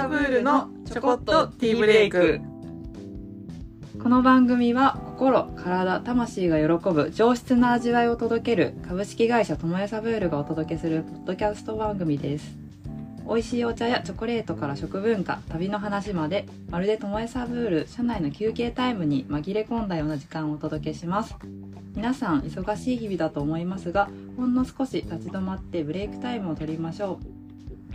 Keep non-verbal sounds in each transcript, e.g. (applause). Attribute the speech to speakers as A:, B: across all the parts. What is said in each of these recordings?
A: サブールのちょこっとティーブレイク
B: この番組は心、体、魂が喜ぶ上質な味わいを届ける株式会社ともえサブールがお届けするポッドキャスト番組です。美味しいお茶やチョコレートから食文化、旅の話まで、まるでともえサブール社内の休憩タイムに紛れ込んだような時間をお届けします。皆さん忙しい日々だと思いますが、ほんの少し立ち止まってブレイクタイムを取りましょう。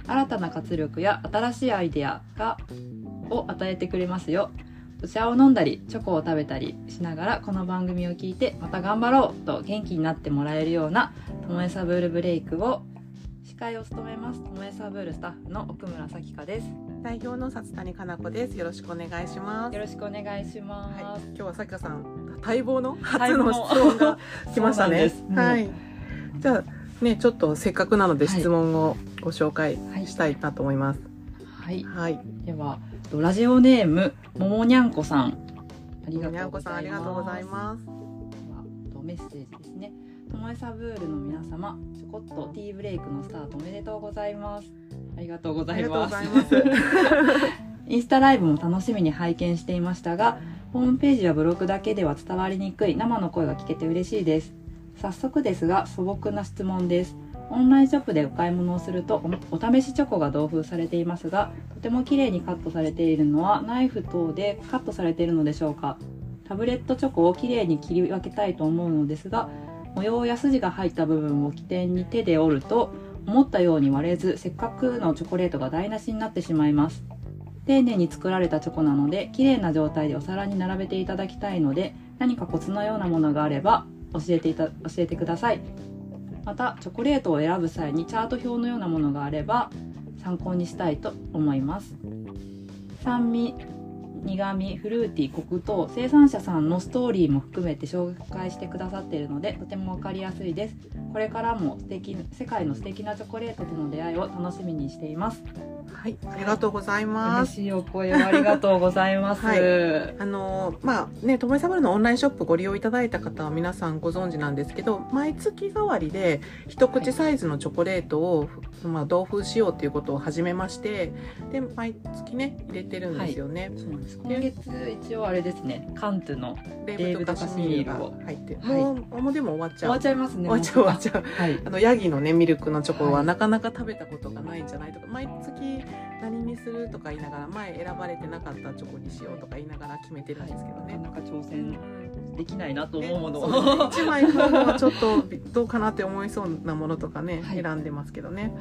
B: 新たな活力や新しいアイデアがを与えてくれますよ。お茶を飲んだりチョコを食べたりしながらこの番組を聞いてまた頑張ろうと元気になってもらえるようなともえサブールブレイクを司会を務めます。ともえサブールスタッフの奥村咲香です。
A: 代表の札谷かな子です。よろしくお願いします。
B: よろしくお願いします、
A: はい、今日はさきかさん待望の初
B: の
A: の質問が来ましたね。はい。じゃあねちょっとせっかくなので質問をご紹介したいなと思います
B: はい、
A: はい、
B: ではラジオネームももにゃんこさんありがとうござい
A: んこさんありがとうござい
B: ますメッセージですね。ともえサブールの皆様、ちょこっとティーブレイクのスタートおめでとうございます。ありがとうございます。(laughs) インスタライブも楽しみに拝見していましたが、ホームページやブログだけでは伝わりにくい生の声が聞けて嬉しいです。早速ですが素朴な質問です。オンラインショップでお買い物をするとお試しチョコが同封されていますがとても綺麗にカットされているのはナイフ等でカットされているのでしょうか。タブレットチョコをきれいに切り分けたいと思うのですが模様や筋が入った部分を起点に手で折ると思ったように割れずせっかくのチョコレートが台無しになってしまいます。丁寧に作られたチョコなので綺麗な状態でお皿に並べていただきたいので何かコツのようなものがあれば教えていた教えてください。またチョコレートを選ぶ際にチャート表のようなものがあれば参考にしたいと思います。酸味苦味フルーティーコク等生産者さんのストーリーも含めて紹介してくださっているのでとても分かりやすいです。これからも素敵世界の素敵なチョコレートとの出会いを楽しみにしています。
A: はい。ありがとうございます。
B: 嬉しいお声をありがとうございます、
A: はい。あのまあねともえサブルのオンラインショップご利用いただいた方は皆さんご存知なんですけど毎月代わりで一口サイズのチョコレートを、まあ、同封しようということを始めましてで毎月ね入れてるんですよね、
B: そうなんです。今月一応あれですねカントゥの
A: レーブとカシミールが入って
B: はい。
A: もうもうでも終わっちゃう。
B: 終わっちゃいますね。
A: 終わっちゃう終わっちゃう。
B: はい。
A: あのヤギのねミルクのチョコ
B: は
A: はい。なかなか食べたことがないんじゃないとか、毎月何にするとか言いながら前選ばれてなかったチョコにしようとか言いながら決めてるんですけどね。
B: なか挑
A: う
B: 戦
A: ん
B: できないなと思うものを、(laughs)
A: 一枚買うのはちょっとどうかなって思いそうなものとかね、
B: はい。
A: 選んでますけどね。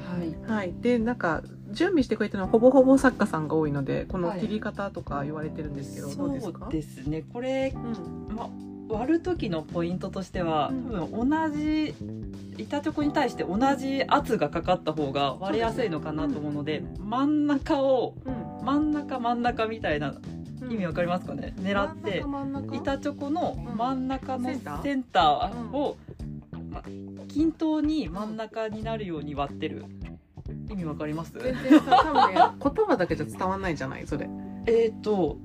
B: はい。
A: はい、でなんか準備してくれてるのはほぼほぼ作家さんが多いのでこの
B: はい。
A: 切り方とか言われてるんですけど、どうですか？
B: そうですね。これ、
A: うん。
B: ま、割る時のポイントとしては、
A: うん。
B: 多分同じ板チョコに対して同じ圧がかかった方が割れやすいのかなと思うので真ん中を
A: うん。
B: 真ん中真ん中みたいな
A: うん。
B: 意味わかりますかね？狙って
A: 真ん中真ん中？
B: 板チョコの真ん中の
A: センター？
B: を、ま、均等に真ん中になるように割ってる。意味わかります？
A: 全然さ多分ね言葉だけじゃ伝わんないじゃないそれ。
B: えっ、と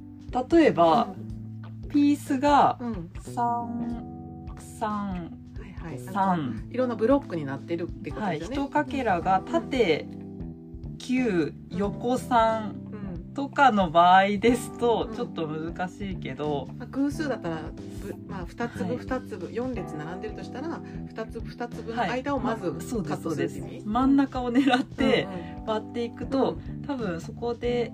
B: 例えば、ピースが
A: うん、うん
B: 3三
A: はいはい。
B: 三。
A: いろんなブロックになってるってこと
B: はい
A: ですよね。
B: 一かけらが縦9横3
A: うん。
B: とかの場合ですと
A: うん。
B: ちょっと難しいけど、
A: まあ、偶数だったら、ぶまあ、2粒
B: はい。
A: 2粒、4列並んでるとしたら2粒2粒の
B: はい。
A: 間をまずカット
B: すそうです
A: するって意味？
B: 真ん中を狙って
A: うんうん。
B: 割っていくと、多分そこで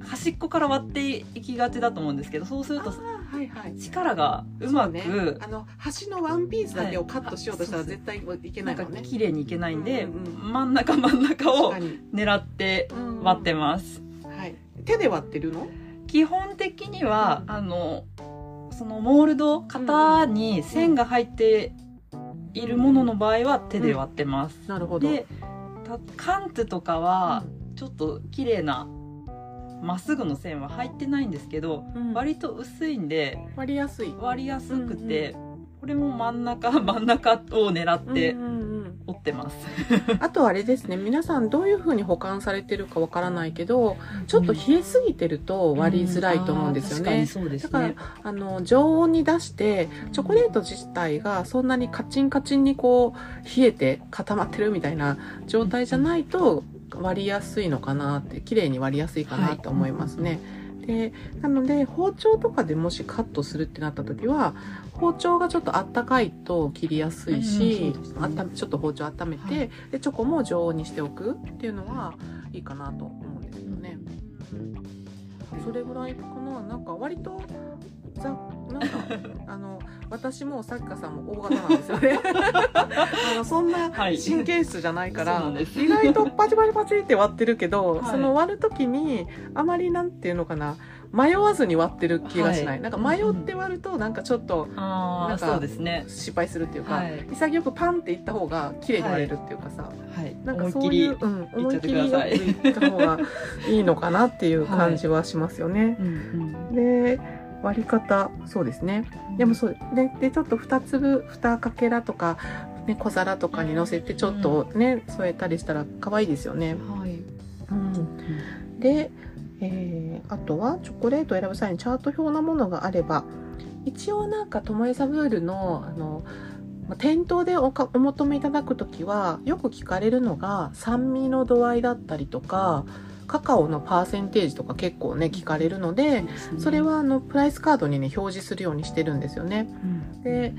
B: 端っこから割っていきがちだと思うんですけどそうすると
A: はいはい
B: 力がうまく、
A: ね、あの端のワンピースだけをカットしようとしたら
B: はい
A: 絶対いけな
B: ない
A: もんね。
B: 綺麗にいけないんで、
A: うんうん
B: 真ん中真ん中を狙って
A: うん
B: 割ってます。
A: はい。手で割ってるの？
B: 基本的には、
A: うん
B: あのそのモールド型に線が入っているものの場合は手で割ってます、
A: なるほど。
B: でたカントゥとかはちょっと綺麗なまっすぐの線は入ってないんですけど、
A: うん。
B: 割と薄いんで
A: 割りやすい。
B: 割りやすくて、これも真ん中 (laughs) 真ん中を狙って
A: うんうんうん。
B: 折ってます、(laughs)
A: あとあれですね。皆さんどういうふうに保管されてるかわからないけどちょっと冷えすぎてると割りづらいと思うんですよね。
B: あー確かにそうです
A: だから
B: ね
A: あの常温に出してチョコレート自体がそんなにカチンカチンにこう冷えて固まってるみたいな状態じゃないと割りやすいのかなって綺麗に割りやすいかなって思いますね。でなので包丁とかでもしカットするってなった時は包丁がちょっとあったかいと切りやすいし、
B: うんね。
A: あったちょっと包丁温めて、
B: はい。
A: でチョコも常温にしておくっていうのはいいかなと思うんですよね。それぐらいかな。なんか割とざなんかあの私もさっかさんも大型なんですよね。(laughs) あのそんな
B: はい。
A: 神経質じゃないから、
B: そうなんです。
A: 意外とパチパチパチって割ってるけど、
B: はい。
A: その割る時にあまりなんていうのかな迷わずに割ってる気がしない、
B: はい。
A: なんか迷って割るとなんかちょっと
B: ああ
A: なんか
B: そうですね。
A: 失敗するっていうか、
B: はい。
A: 潔くパンっていった方が綺麗に割れるっていうかさ、
B: はい。
A: なんか
B: 思いっきり
A: そういう、うん、思いっきりよく
B: いっ
A: た方がいいのかなっていう感じはしますよね。
B: うん。
A: で割り方そうですね。
B: うん。
A: でもそうででちょっと2粒2かけらとか、ね、小皿とかに乗せてちょっとね、添えたりしたら可愛いですよね。
B: はい。
A: うん、で、えーあとはチョコレートを選ぶ際にチャート表なものがあれば一応なんかトモエサブールのあのまあ店頭でおかお求めいただくときはよく聞かれるのが酸味の度合いだったりとかカカオのパーセンテージとか結構ね聞かれるのでそれはあのプライスカードにね表示するようにしてるんですよね。
B: うん。
A: で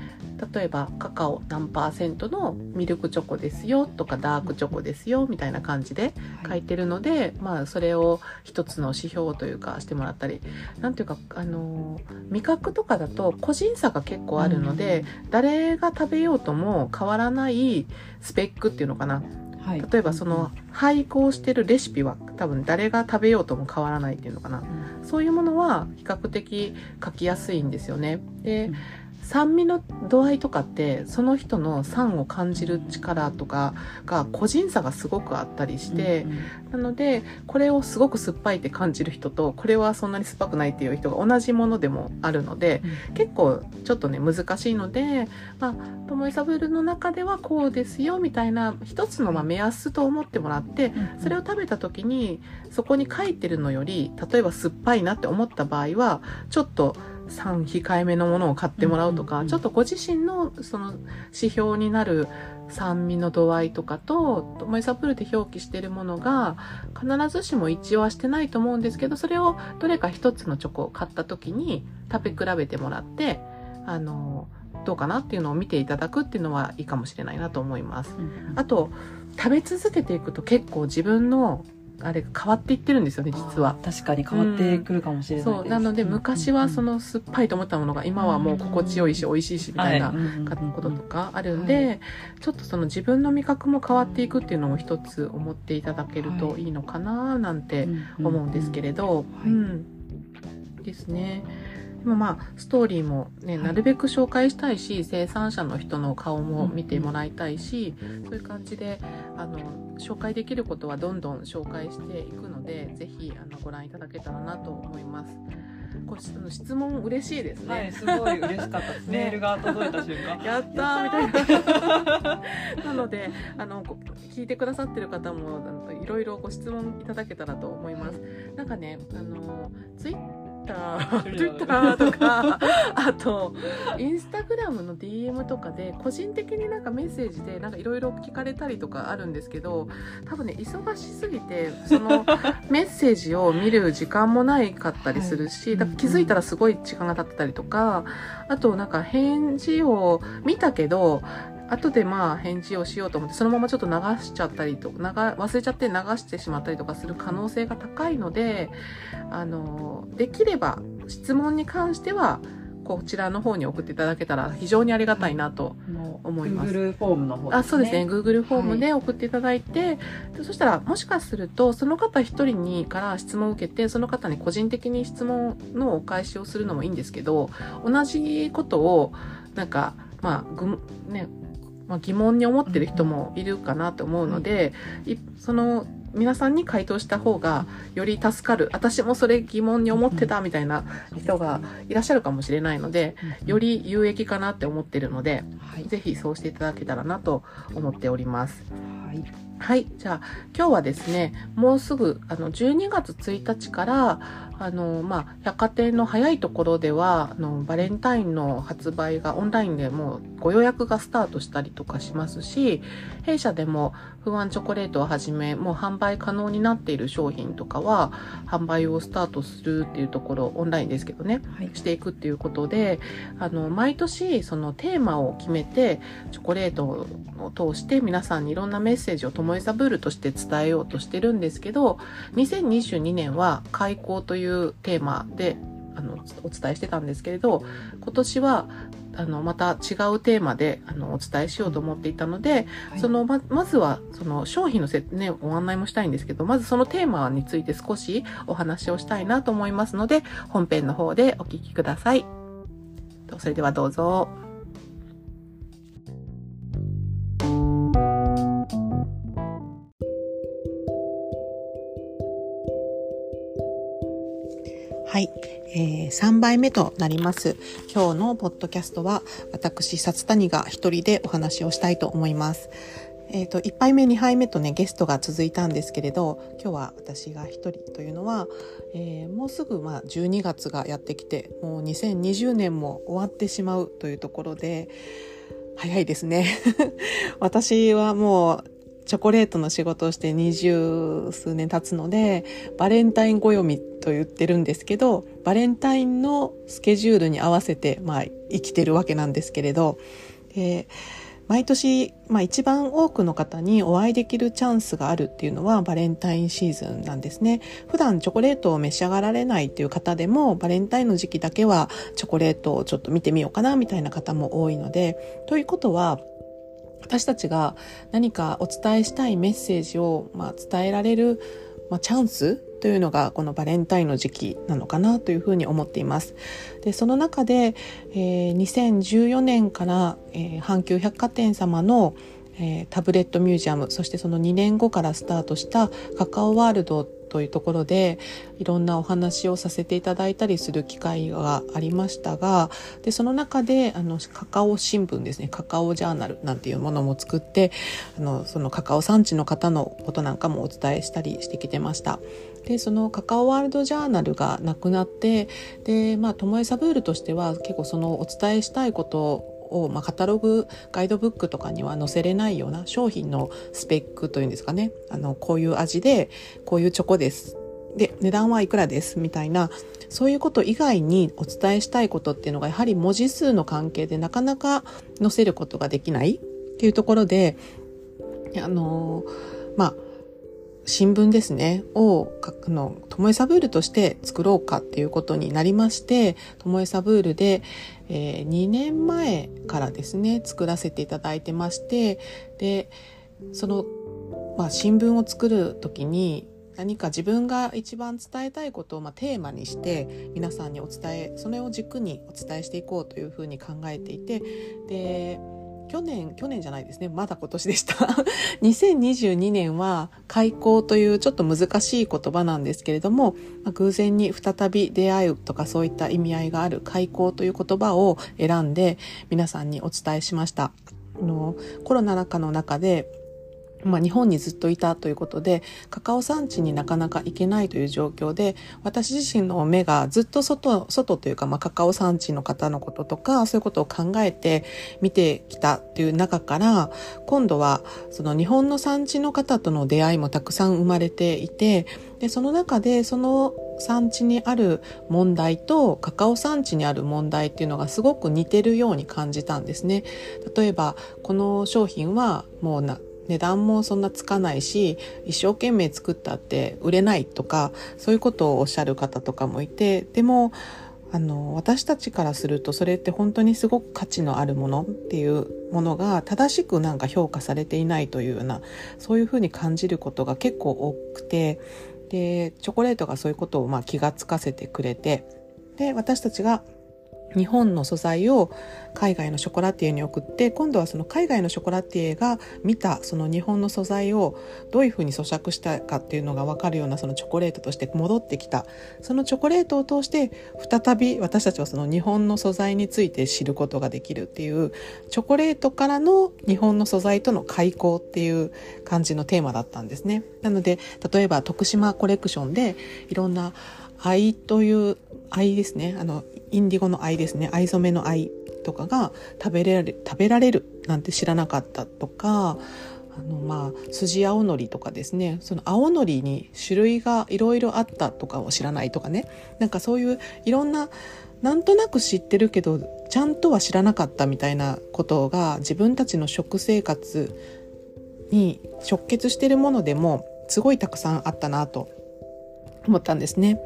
A: 例えばカカオ何パーセントのミルクチョコですよとかダークチョコですよみたいな感じで書いてるので、まあそれを一つの指標というかしてもらったり。なんていうかあの味覚とかだと個人差が結構あるので、誰が食べようとも変わらないスペックっていうのかな
B: はい。
A: 例えばその配合してるレシピは多分誰が食べようとも変わらないっていうのかな。
B: うん。
A: そういうものは比較的書きやすいんですよね。で、
B: うん
A: 酸味の度合いとかってその人の酸を感じる力とかが個人差がすごくあったりして、
B: うん
A: なのでこれをすごく酸っぱいって感じる人とこれはそんなに酸っぱくないっていう人が同じものでもあるので
B: うん。
A: 結構ちょっとね難しいのでまあトモエサブルの中ではこうですよみたいな一つのまあ目安と思ってもらって
B: うん。
A: それを食べた時にそこに書いてるのより例えば酸っぱいなって思った場合はちょっと酸控えめのものを買ってもらうとか、ちょっとご自身のその指標になる酸味の度合いとかとトモエサプルで表記しているものが必ずしも一致はしてないと思うんですけどそれをどれか一つのチョコを買った時に食べ比べてもらってあのどうかなっていうのを見ていただくっていうのはいいかもしれないなと思います。
B: うん
A: あと食べ続けていくと結構自分のあれが変わっていってるんですよね実は。
B: 確かに変わってくるかもしれないです、
A: そう。なので昔はそ
B: の
A: の酸っぱいと思ったものが今はもう心地よいし美味しいしみたいなかこととかあるんで、ちょっとその自分の味覚も変わっていくっていうのも一つ思っていただけるとい。いのかななんて思うんですけれど、
B: うん。
A: うん。ですね。でもまあストーリーもね、
B: はい
A: なるべく紹介したいし生産者の人の顔も見てもらいたいし、そういう感じであの紹介できることはどんどん紹介していくのでぜひあのご覧いただけたらなと思います。これあの質問嬉しいですね。
B: はいすごい嬉しかったです
A: ね (laughs)
B: メールが届いた瞬間 (laughs)
A: やったーみたいな。(laughs) なのであのこ聞いてくださってる方もいろいろご質問いただけたらと思います。なんかねあのツイッッターとか。あとインスタグラムの DM とかで個人的になんかメッセージでなんかいろいろ聞かれたりとかあるんですけど多分ね忙しすぎてその (laughs) メッセージを見る時間もないかったりするし、
B: はい。
A: だから気づいたらすごい時間が経ってたりとかあとなんか返事を見たけど後でまあ返事をしようと思ってそのままちょっと流しちゃったりと流忘れちゃって流してしまったりとかする可能性が高いのであのできれば質問に関してはこちらの方に送っていただけたら非常にありがたいなと思います。
B: Google フォームの方
A: あそうですね。Google フォームで送っていただいて、でそしたらもしかするとその方一人にから質問を受けてその方に個人的に質問のお返しをするのもいいんですけど同じことをなんかまあぐねまあ、疑問に思ってる人もいるかなと思うので、いその皆さんに回答した方がより助かる。私もそれ疑問に思ってたみたいな人がいらっしゃるかもしれないのでより有益かなって思ってるので
B: はい。
A: ぜひそうしていただけたらなと思っております。
B: はい
A: はい。じゃあ、今日はですね、もうすぐ、あの、12月1日から、あの、まあ、百貨店の早いところでは、あの、バレンタインの発売がオンラインでもうご予約がスタートしたりとかしますし、弊社でも、不安チョコレートをはじめ、もう販売可能になっている商品とかは、販売をスタートするっていうところ、オンラインですけどね、
B: はい。
A: していくっていうことで、あの、毎年、そのテーマを決めて、チョコレートを通して皆さんにいろんなメッセージをトモエサブールとして伝えようとしてるんですけど、2022年は開校というテーマで、あの、お伝えしてたんですけれど、今年は、あの、また違うテーマで、あの、お伝えしようと思っていたので、
B: はい
A: その、ま、まずは、その商品の説明、ご案内もしたいんですけど、まずそのテーマについて少しお話をしたいなと思いますので、本編の方でお聞きください。それではどうぞ。はい、えー、3杯目となります。今日のポッドキャストは、私、札谷が一人でお話をしたいと思います。えっ、と、1杯目、2杯目とね、ゲストが続いたんですけれど、今日は私が一人というのは、えーもうすぐ、まあ、12月がやってきて、もう2020年も終わってしまうというところで、早いですね。(laughs) 私はもう、チョコレートの仕事をして二十数年経つので、バレンタイン暦と言ってるんですけど、バレンタインのスケジュールに合わせて、まあ、生きてるわけなんですけれど、で毎年、まあ一番多くの方にお会いできるチャンスがあるっていうのはバレンタインシーズンなんですね。普段チョコレートを召し上がられないっていう方でも、バレンタインの時期だけはチョコレートをちょっと見てみようかなみたいな方も多いので、ということは、私たちが何かお伝えしたいメッセージを、まあ、伝えられる、まあ、チャンスというのがこのバレンタインの時期なのかなというふうに思っています。でその中で、えー2014年から、えー阪急百貨店様の、えータブレットミュージアムそしてその2年後からスタートしたカカオワールドというところでいろんなお話をさせていただいたりする機会がありましたがでその中であのカカオ新聞ですねカカオジャーナルなんていうものも作ってあのそのカカオ産地の方のことなんかもお伝えしたりしてきてました。でそのカカオワールドジャーナルがなくなってでまあトモエサブールとしては結構そのお伝えしたいことを、まあ、カタログガイドブックとかには載せれないような商品のスペックというんですかね。あのこういう味でこういうチョコです。で値段はいくらですみたいな。そういうこと以外にお伝えしたいことっていうのがやはり文字数の関係でなかなか載せることができないっていうところであのまあ新聞ですねをかあのトモエサブールとして作ろうかっていうことになりましてトモエサブールで、えー2年前からですね作らせていただいてましてでその、まあ、新聞を作る時に何か自分が一番伝えたいことを、ま、テーマにして皆さんにお伝えそれを軸にお伝えしていこうというふうに考えていてで去年去年じゃないですねまだ今年でした (laughs) 2022年は開校というちょっと難しい言葉なんですけれども、まあ偶然に再び出会うとかそういった意味合いがある開口という言葉を選んで皆さんにお伝えしました。あのコロナ禍の中でまあ、日本にずっといたということでカカオ産地になかなか行けないという状況で私自身の目がずっと外外というか、まあ、カカオ産地の方のこととかそういうことを考えて見てきたっていう中から今度はその日本の産地の方との出会いもたくさん生まれていてでその中でその産地にある問題とカカオ産地にある問題っていうのがすごく似てるように感じたんですね。例えばこの商品はもう値段もそんなつかないし一生懸命作ったって売れないとかそういうことをおっしゃる方とかもいてでもあの私たちからするとそれって本当にすごく価値のあるものっていうものが正しくなんか評価されていないというようなそういうふうに感じることが結構多くてでチョコレートがそういうことをまあ気がつかせてくれてで私たちが日本の素材を海外のショコラティエに送って今度はその海外のショコラティエが見たその日本の素材をどういうふうに咀嚼したかっていうのが分かるようなそのチョコレートとして戻ってきたそのチョコレートを通して再び私たちはその日本の素材について知ることができるっていうチョコレートからの日本の素材との開口っていう感じのテーマだったんですね。なので例えば徳島コレクションでいろんな藍という藍ですね。あのインディゴの藍ですね。藍染めの藍とかが食べられる食べられるなんて知らなかったとかあのまあ筋青のりとかですね。その青のりに種類がいろいろあったとかを知らないとかね。なんかそういういろんななんとなく知ってるけどちゃんとは知らなかったみたいなことが自分たちの食生活に直結してるものでもすごいたくさんあったなと思ったんですね。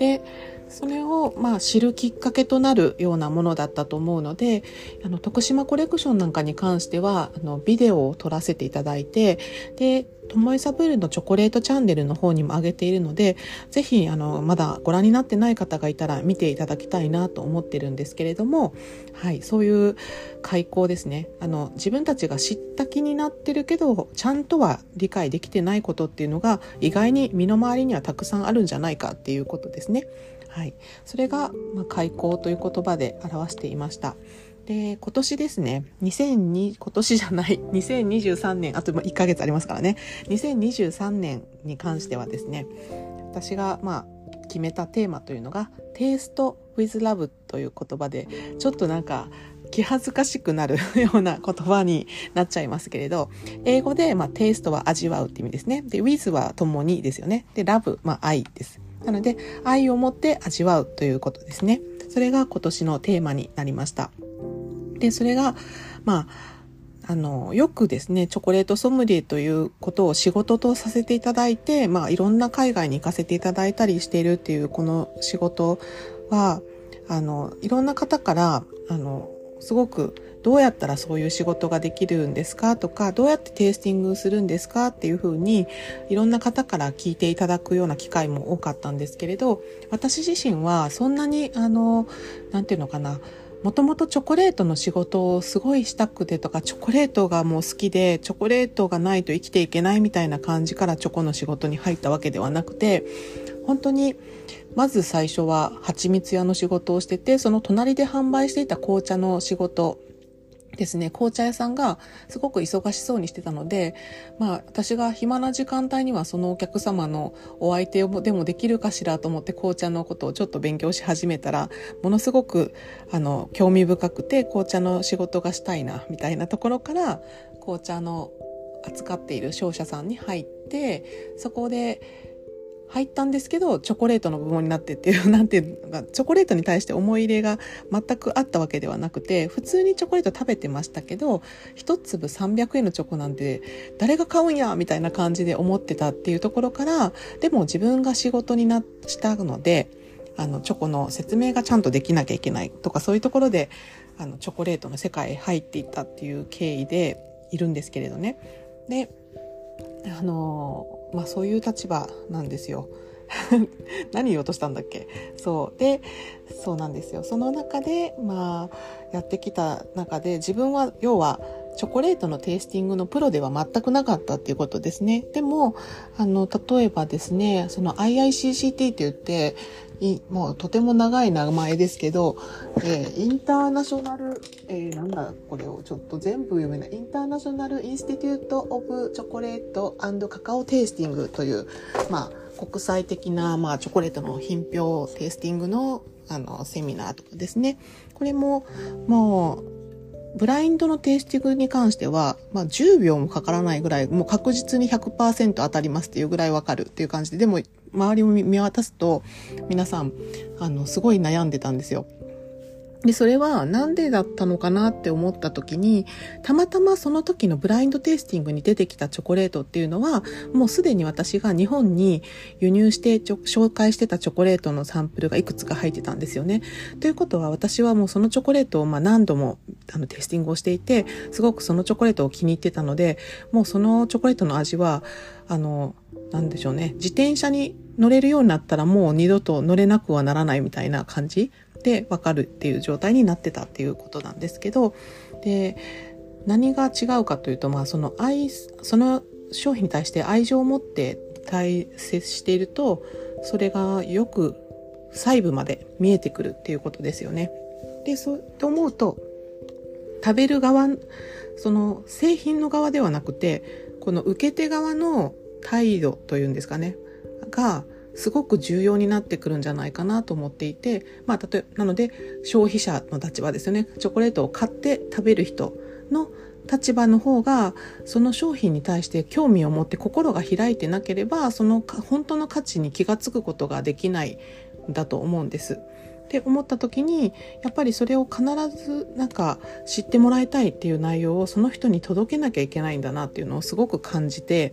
A: でそれをまあ知るきっかけとなるようなものだったと思うのであの徳島コレクションなんかに関してはあのビデオを撮らせていただいてでともえサブールのチョコレートチャンネルの方にも上げているのでぜひあのまだご覧になってない方がいたら見ていただきたいなと思ってるんですけれども、はい、そういう開口ですね。あの自分たちが知った気になってるけどちゃんとは理解できてないことっていうのが意外に身の回りにはたくさんあるんじゃないかっていうことですですね。はい、それが、まあ、開口という言葉で表していました。で今年ですね2002今年じゃない2023年あと1ヶ月ありますからね。2023年に関してはですね私がまあ決めたテーマというのが「テイスト・ウィズ・ラブ」という言葉でちょっとなんか気恥ずかしくなる (laughs) ような言葉になっちゃいますけれど英語で、まあ、テイストは味わうって意味ですね。で with は共にですよね。で love、まあ、愛です。なので愛を持って味わうということですね。それが今年のテーマになりました。でそれがまああの、よくですね、チョコレートソムリエということを仕事とさせていただいて、まあ、いろんな海外に行かせていただいたりしているっていうこの仕事は、あの、いろんな方から、あの、すごくどうやったらそういう仕事ができるんですか？とか、どうやってテイスティングするんですか？っていうふうに、いろんな方から聞いていただくような機会も多かったんですけれど、私自身はそんなに、あの、なんていうのかな、もともとチョコレートの仕事をすごいしたくてとか、チョコレートがもう好きで、チョコレートがないと生きていけないみたいな感じからチョコの仕事に入ったわけではなくて、本当にまず最初は蜂蜜屋の仕事をしてて、その隣で販売していた紅茶の仕事ですね、紅茶屋さんがすごく忙しそうにしてたので、まあ私が暇な時間帯にはそのお客様のお相手をでもできるかしらと思って紅茶のことをちょっと勉強し始めたら、ものすごくあの興味深くて紅茶の仕事がしたいなみたいなところから紅茶の扱っている商社さんに入って、そこで入ったんですけどチョコレートの部門になってっていう (laughs) なんていうのがチョコレートに対して思い入れが全くあったわけではなくて普通にチョコレート食べてましたけど一粒300円のチョコなんて誰が買うんやみたいな感じで思ってたっていうところからでも自分が仕事になしたのであのチョコの説明がちゃんとできなきゃいけないとかそういうところであのチョコレートの世界へ入っていったっていう経緯でいるんですけれどね。であのまあそういう立場なんですよ。(laughs) 何言おうとしたんだっけ？そうでそうなんですよその中でまあやってきた中で自分は要はチョコレートのテイスティングのプロでは全くなかったっていうことですね。でも、あの、例えばですね、その IICCT って言って、いもうとても長い名前ですけど、えー、インターナショナル、えー、なんだこれをちょっと全部読めない。インターナショナルインスティテュート・オブ・チョコレートカカオ・テイスティングという、まあ、国際的な、まあ、チョコレートの品評テイスティングの、あの、セミナーとかですね。これも、もう、ブラインドのテイスティングに関しては、まあ、10秒もかからないぐらい、もう確実に100%当たりますっていうぐらいわかるっていう感じで、でも周りを見渡すと皆さんあのすごい悩んでたんですよ。で、それはなんでだったのかなって思った時に、たまたまその時のブラインドテイスティングに出てきたチョコレートっていうのは、もうすでに私が日本に輸入して紹介してたチョコレートのサンプルがいくつか入ってたんですよね。ということは私はもうそのチョコレートをまあ何度もあのテイスティングをしていて、すごくそのチョコレートを気に入ってたので、もうそのチョコレートの味は、あの、なんでしょうね。自転車に乗れるようになったらもう二度と乗れなくはならないみたいな感じで分かるっていう状態になってたっていうことなんですけどで何が違うかというと、まあ、その愛その商品に対して愛情を持って大切しているとそれがよく細部まで見えてくるっていうことですよね。でそうと思うと食べる側その製品の側ではなくてこの受け手側の態度というんですかねがすごく重要になってくるんじゃないかなと思っていて、まあ、例えなので消費者の立場ですよねチョコレートを買って食べる人の立場の方がその商品に対して興味を持って心が開いてなければその本当の価値に気が付くことができないんだと思うんです。って思った時にやっぱりそれを必ずなんか知ってもらいたいっていう内容をその人に届けなきゃいけないんだなっていうのをすごく感じて、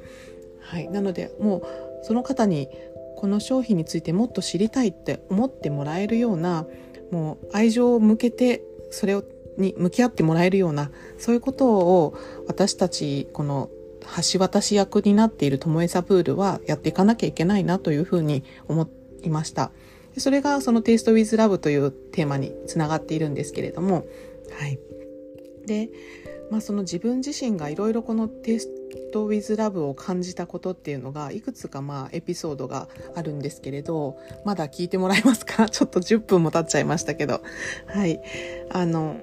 A: はい、なのでもうその方にこの商品についてもっと知りたいって思ってもらえるようなもう愛情を向けてそれをに向き合ってもらえるようなそういうことを私たちこの橋渡し役になっているともえサプールはやっていかなきゃいけないなというふうに思いました。それがそのテイストウィズラブというテーマにつながっているんですけれども、はい。で、まあその自分自身がいろいろこのテストウィズラブを感じたことっていうのがいくつかまあエピソードがあるんですけれど、まだ聞いてもらえますか？(laughs) ちょっと10分も経っちゃいましたけど。はい。あの、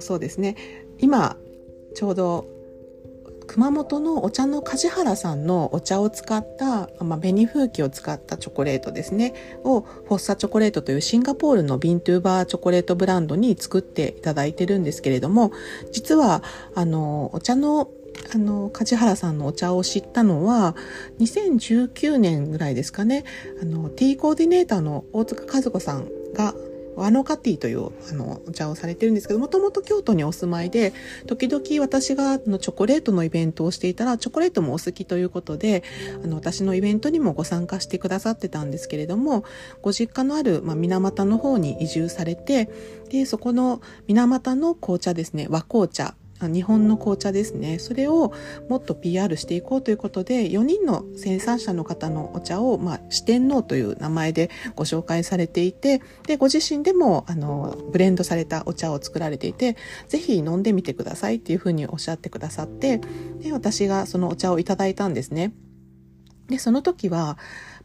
A: そうですね。今、ちょうど熊本のお茶の梶原さんのお茶を使った、まあ、紅風紀を使ったチョコレートですね、をフォッサチョコレートというシンガポールのビントゥーバーチョコレートブランドに作っていただいてるんですけれども、実は、あの、お茶のあの、梶原さんのお茶を知ったのは、2019年ぐらいですかね、あの、ティーコーディネーターの大塚和子さんがワノカティというあのお茶をされてるんですけど、もともと京都にお住まいで、時々私があのチョコレートのイベントをしていたら、チョコレートもお好きということで、あの私のイベントにもご参加してくださってたんですけれども、ご実家のある、まあ、水俣の方に移住されて、で、そこの水俣の紅茶ですね、和紅茶日本の紅茶ですね。それをもっと PR していこうということで、4人の生産者の方のお茶を、まあ、四天王という名前でご紹介されていて、で、ご自身でも、あの、ブレンドされたお茶を作られていて、ぜひ飲んでみてくださいっていうふうにおっしゃってくださって、で、私がそのお茶をいただいたんですね。で、その時は、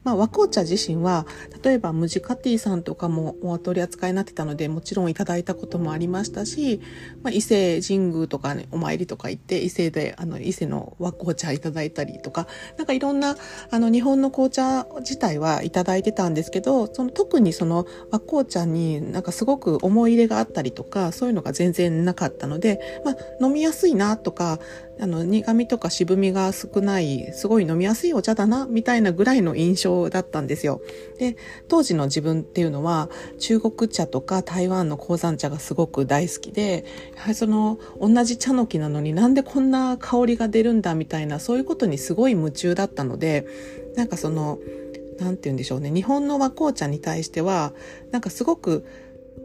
A: まあ、和紅茶自身は、例えばムジカティさんとかもお取り扱いになってたので、もちろんいただいたこともありましたし、まあ、伊勢神宮とかね、お参りとか行って、伊勢で、あの、伊勢の和紅茶いただいたりとか、なんかいろんな、あの、日本の紅茶自体はいただいてたんですけど、その特にその和紅茶になんかすごく思い入れがあったりとか、そういうのが全然なかったので、まあ、飲みやすいなとか、あの、苦味とか渋みが少ない、すごい飲みやすいお茶だな、みたいなぐらいの印象だったんですよ。で、当時の自分っていうのは、中国茶とか台湾の鉱山茶がすごく大好きで、やはりその、同じ茶の木なのになんでこんな香りが出るんだ、みたいな、そういうことにすごい夢中だったので、なんかその、なんて言うんでしょうね、日本の和紅茶に対しては、なんかすごく、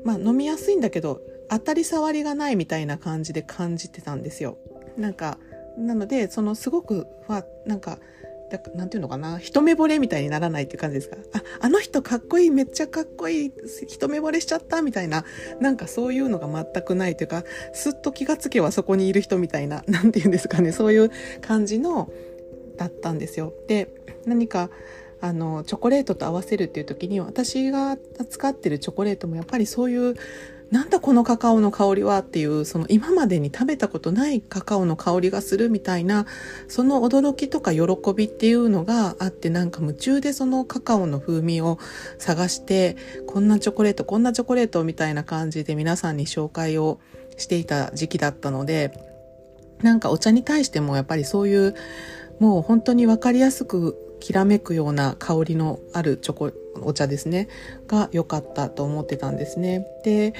A: まあ飲みやすいんだけど、当たり障りがないみたいな感じで感じてたんですよ。なんかなのでそのすごくはなんかだなんていうのかな一目惚れみたいにならないっていう感じですか？ああの人かっこいいめっちゃかっこいい一目惚れしちゃったみたいななんかそういうのが全くないというかすっと気がつけばそこにいる人みたいな (laughs) なんていうんですかねそういう感じのだったんですよ。で何かあのチョコレートと合わせるっていう時に私が使ってるチョコレートもやっぱりそういうなんだこのカカオの香りはっていう、その今までに食べたことないカカオの香りがするみたいな、その驚きとか喜びっていうのがあって、なんか夢中でそのカカオの風味を探して、こんなチョコレート、こんなチョコレートみたいな感じで皆さんに紹介をしていた時期だったので、なんかお茶に対してもやっぱりそういう、もう本当にわかりやすくきらめくような香りのあるチョコ、お茶ですね、が良かったと思ってたんですね。で、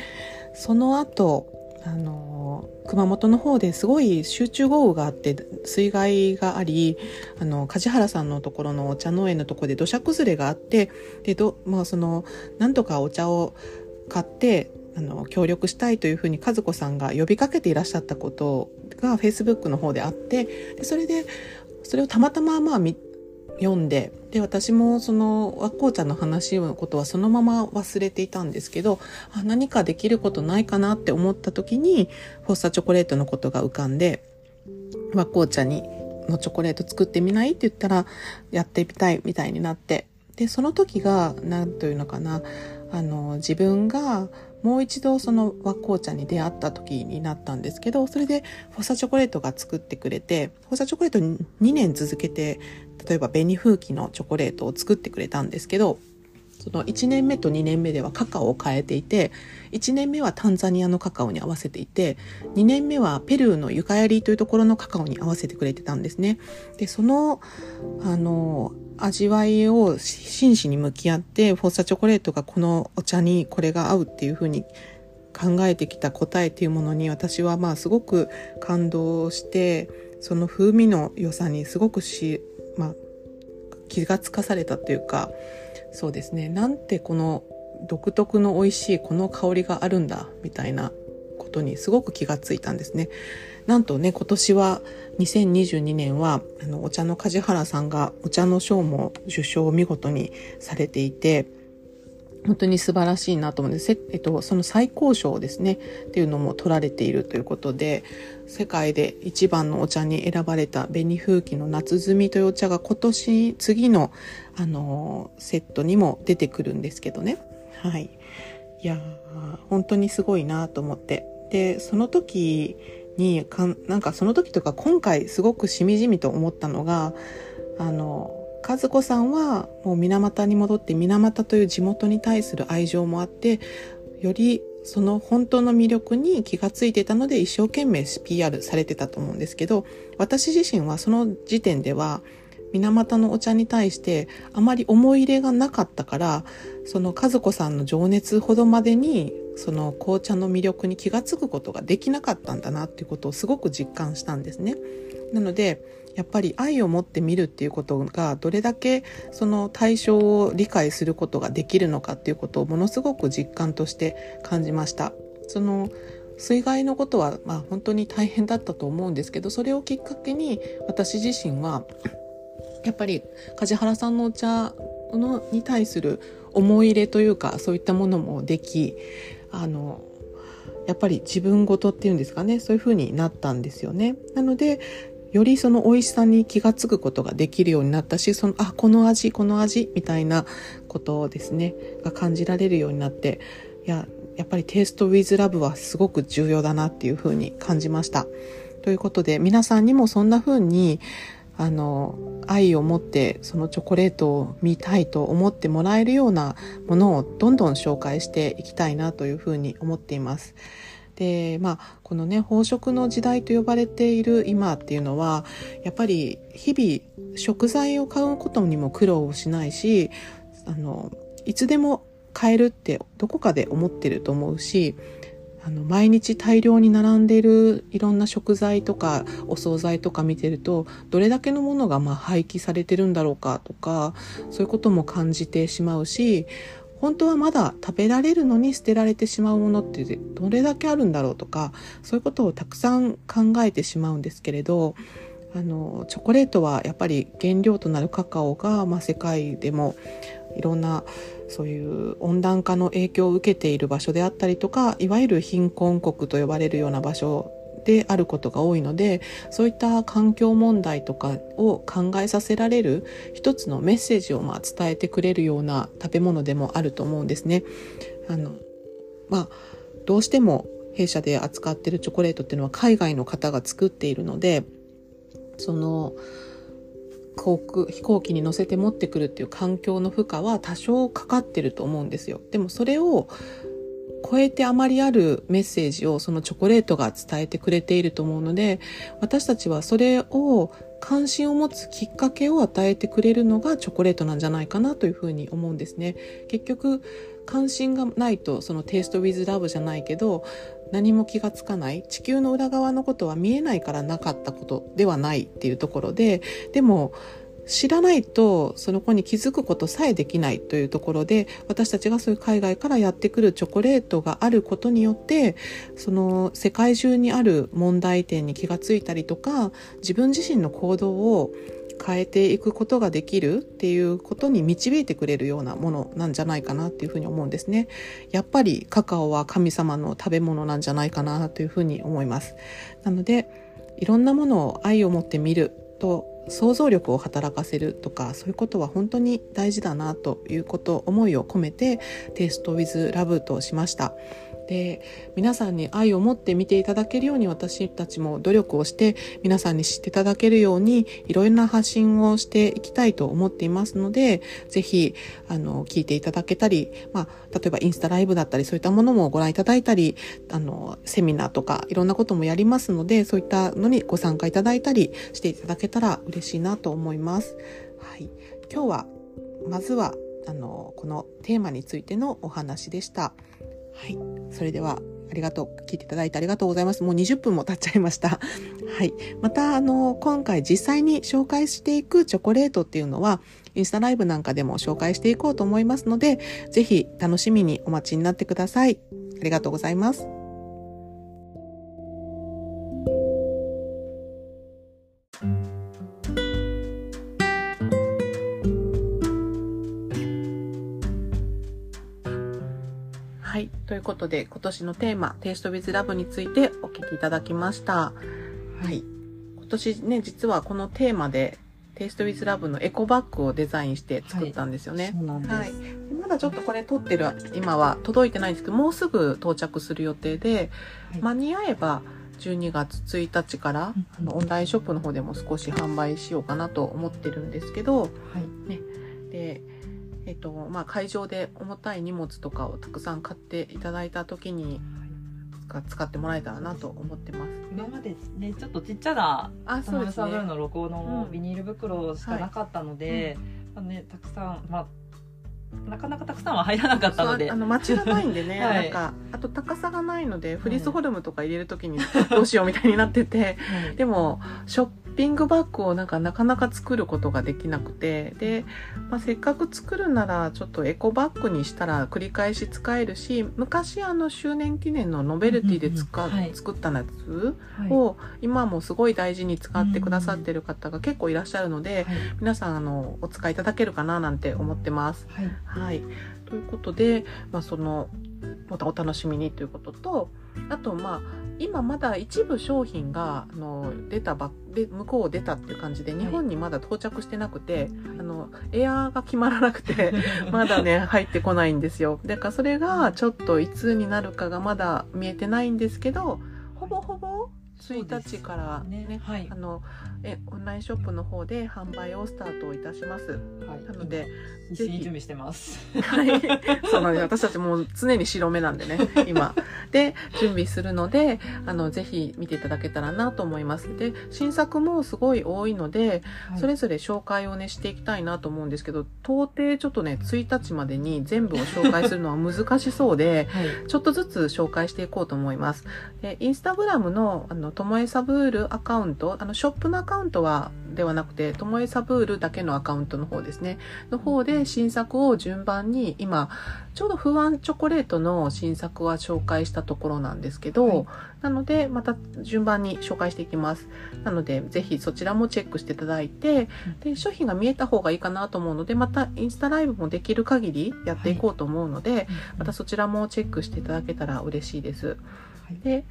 A: その後、あの、熊本の方ですごい集中豪雨があって水害があり、あの、梶原さんのところのお茶農園のところで土砂崩れがあって、で、ど、まあその、なんとかお茶を買って、あの、協力したいというふうに和子さんが呼びかけていらっしゃったことが Facebook の方であって、でそれで、それをたまたままあ見読んでで私もその和紅茶の話のことはそのまま忘れていたんですけどあ何かできることないかなって思った時にフォッサチョコレートのことが浮かんで和紅茶にのチョコレート作ってみないって言ったらやってみたいみたいになって。でその時が何というのかなあの自分がもう一度その和紅茶に出会った時になったんですけどそれでフォサチョコレートが作ってくれてフォサチョコレート2年続けて例えば紅風紀のチョコレートを作ってくれたんですけどその1年目と2年目ではカカオを変えていて1年目はタンザニアのカカオに合わせていて2年目はペルーのユカヤリというところのカカオに合わせてくれてたんですね。でそのあの味わいを真摯に向き合ってフォッサチョコレートがこのお茶にこれが合うっていうふうに考えてきた答えっていうものに私はまあすごく感動してその風味の良さにすごくし、まあ、気がつかされたというかそうですねなんてこの独特の美味しいこの香りがあるんだみたいなことにすごく気がついたんですね。なんとね今年は2022年はあのお茶の梶原さんがお茶の賞も受賞を見事にされていて本当に素晴らしいなと思うんです、えっと、その最高賞ですね。っていうのも取られているということで世界で一番のお茶に選ばれた紅風紀の夏摘みというお茶が今年次のあのセットにも出てくるんですけどね。はい。いや本当にすごいなと思って。でその時にかんなんかその時とか今回すごくしみじみと思ったのがあの和子さんはもう水俣に戻って水俣という地元に対する愛情もあってよりその本当の魅力に気がついてたので一生懸命 PR されてたと思うんですけど私自身はその時点では水俣のお茶に対してあまり思い入れがなかったからその和子さんの情熱ほどまでにその紅茶の魅力に気が付くことができなかったんだなっていうことをすごく実感したんですね。なのでやっぱり愛を持って見るっていうことがどれだけその対象を理解することができるのかっていうことをものすごく実感として感じました。その水害のことはまあ本当に大変だったと思うんですけどそれをきっかけに私自身はやっぱり梶原さんのお茶のに対する思い入れというかそういったものもできあのやっぱり自分ごとっていうんですかねそういう風になったんですよね。なのでよりその美味しさに気が付くことができるようになったしそのあこの味この味みたいなことをですねが感じられるようになっていややっぱりテイストウィズラブはすごく重要だなっていう風に感じました。ということで皆さんにもそんな風にあの愛を持ってそのチョコレートを見たいと思ってもらえるようなものをどんどん紹介していきたいなというふうに思っています。でまあこのね飽食の時代と呼ばれている今っていうのはやっぱり日々食材を買うことにも苦労をしないしあのいつでも買えるってどこかで思ってると思うしあの毎日大量に並んでいるいろんな食材とかお惣菜とか見てるとどれだけのものがま廃棄されてるんだろうかとかそういうことも感じてしまうし本当はまだ食べられるのに捨てられてしまうものってどれだけあるんだろうとかそういうことをたくさん考えてしまうんですけれどあのチョコレートはやっぱり原料となるカカオが、まあ、世界でもいろんなそういう温暖化の影響を受けている場所であったりとかいわゆる貧困国と呼ばれるような場所であることが多いのでそういった環境問題とかを考えさせられる一つのメッセージをまあ伝えてくれるような食べ物でもあると思うんですね。あのまあ、どうしても弊社で扱ってるチョコレートっていうのは海外の方が作っているのでその航空飛行機に乗せて持ってくるっていう環境の負荷は多少かかってると思うんですよ。でもそれを超えてあまりあるメッセージをそのチョコレートが伝えてくれていると思うので私たちはそれを関心を持つきっかけを与えてくれるのがチョコレートなんじゃないかなというふうに思うんですね。結局関心がないとそのテイストウィズラブじゃないけど何も気がつかない。地球の裏側のことは見えないからなかったことではないっていうところででも知らないとその子に気づくことさえできないというところで私たちがそういう海外からやってくるチョコレートがあることによってその世界中にある問題点に気がついたりとか自分自身の行動を変えていくことができるっていうことに導いてくれるようなものなんじゃないかなっていうふうに思うんですね。やっぱりカカオは神様の食べ物なんじゃないかなというふうに思います。なのでいろんなものを愛を持って見ると想像力を働かせるとかそういうことは本当に大事だなということ思いを込めてテイストウィズラブとしました。で皆さんに愛を持って見ていただけるように私たちも努力をして皆さんに知っていただけるようにいろいろな発信をしていきたいと思っていますのでぜひあの聞いていただけたり、まあ、例えばインスタライブだったりそういったものもご覧いただいたりあのセミナーとかいろんなこともやりますのでそういったのにご参加いただいたりしていただけたら嬉しいなと思います。はい、今日はまずはあのこのテーマについてのお話でした。はい。それでは、ありがとう。聞いていただいてありがとうございます。もう20分も経っちゃいました。(laughs) はい。また、あの、今回実際に紹介していくチョコレートっていうのは、インスタライブなんかでも紹介していこうと思いますので、ぜひ楽しみにお待ちになってください。ありがとうございます。はい。ということで、今年のテーマ、テイストウィズラブについてお聞きいただきました。はい。今年ね、実はこのテーマで、テイストウィズラブのエコバッグをデザインして作ったんですよね。はい、
B: そうなんです。はい。
A: まだちょっとこれ撮ってる、今は届いてないんですけど、もうすぐ到着する予定で、はい、間に合えば、12月1日から、あのオンラインショップの方でも少し販売しようかなと思ってるんですけど、はい、ね、でえっとまあ、会場で重たい荷物とかをたくさん買っていただいた時に使ってもらえたらなと思ってます、
B: 今までねちょっとちっちゃな
A: あそうです、ね、
B: のロゴのビニール袋しかなかったので、うんはい、ね、たくさん、まあ、なかなかたくさんは入らなかったので。
A: あの町がないんでね、(laughs) はい、なんかあと高さがないのでフリースホルムとか入れる時にどうしようみたいになってて、はい、でもショッピングバッグをなんかなかなか作ることができなくてで、まあ、せっかく作るならちょっとエコバッグにしたら繰り返し使えるし昔あの周年記念のノベルティで使、うんうんはい、作ったやつを今もすごい大事に使ってくださってる方が結構いらっしゃるので、はい、皆さんあのお使いいただけるかななんて思ってます。はい、はい、ということで、まあ、そのまたお楽しみにということとあとまあ今まだ一部商品があの出たばで向こうを出たっていう感じで日本にまだ到着してなくて、はい、あのエアーが決まらなくて (laughs) まだね入ってこないんですよ。だからそれがちょっといつになるかがまだ見えてないんですけど1日からね、ねはい、あのえオンラインショップの方で販売をスタートいたします。はい、なので
B: ぜひ準備してます。
A: はい、(laughs) そうなんです。私たちも常に白目なんでね、(laughs) 今で準備するので、あのぜひ見ていただけたらなと思います。で、新作もすごい多いので、はい、それぞれ紹介をねしていきたいなと思うんですけど、到底ちょっとね1日までに全部を紹介するのは難しそうで、(laughs) はい、ちょっとずつ紹介していこうと思います。で、インスタグラムのあのともえサブールアカウント、あのショップのアカウントはではなくて、ともえサブールだけのアカウントの方ですね。の方で新作を順番に、今、ちょうど不安チョコレートの新作は紹介したところなんですけど、はい、なので、また順番に紹介していきます。なので、ぜひそちらもチェックしていただいて、で、商品が見えた方がいいかなと思うので、またインスタライブもできる限りやっていこうと思うので、はい、またそちらもチェックしていただけたら嬉しいです。で、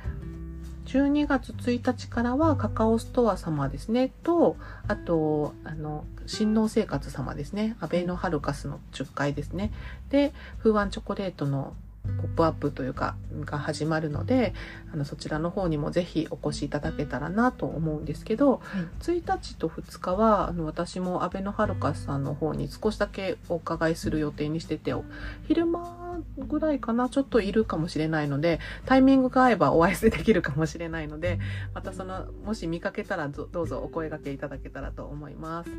A: 12月1日からはカカオストア様ですね、と、あと、あの、新農生活様ですね、アベノハルカスの10階ですね。で、風安チョコレートのポップアップというかが始まるのであのそちらの方にもぜひお越しいただけたらなと思うんですけど、はい、1日と2日はあの私もアベノハルカスさんの方に少しだけお伺いする予定にしてて昼間ぐらいかなちょっといるかもしれないのでタイミングが合えばお会いできるかもしれないのでまたそのもし見かけたらどうぞお声がけいただけたらと思います。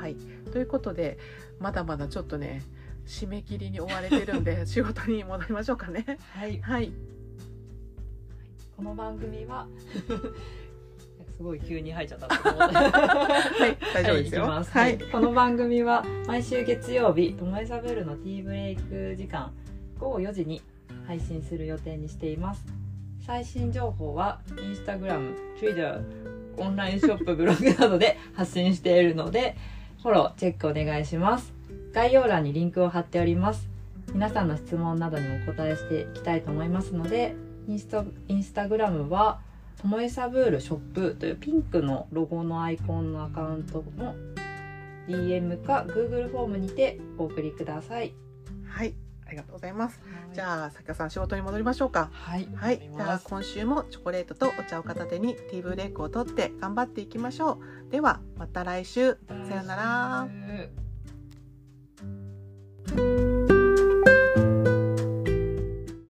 A: はい、ということでまだまだちょっとね締め切りに追われてるんで (laughs) 仕事に戻りましょうかね。
B: はい、
A: はい、
B: この番組は (laughs) すごい急に入っちゃったは
A: い、大丈夫ですよ。
B: はい、はい、この番組は毎週月曜日、ともえサブルのティーブレイク時間午後4時に配信する予定にしています。最新情報はインスタグラム、Twitter、オンラインショップブログなどで発信しているのでフォローチェックお願いします概要欄にリンクを貼っております皆さんの質問などにお答えしていきたいと思いますのでインスタインスタグラムはともえサブールショップというピンクのロゴのアイコンのアカウントの DM か Google フォームにてお送りください。
A: はい、ありがとうございます。じゃあ、さきかさん仕事に戻りましょうか。
B: はい、
A: はい、じゃあ今週もチョコレートとお茶を片手にティーブレイクを取って頑張っていきましょう。ではまた来週。さようなら。
B: Bye.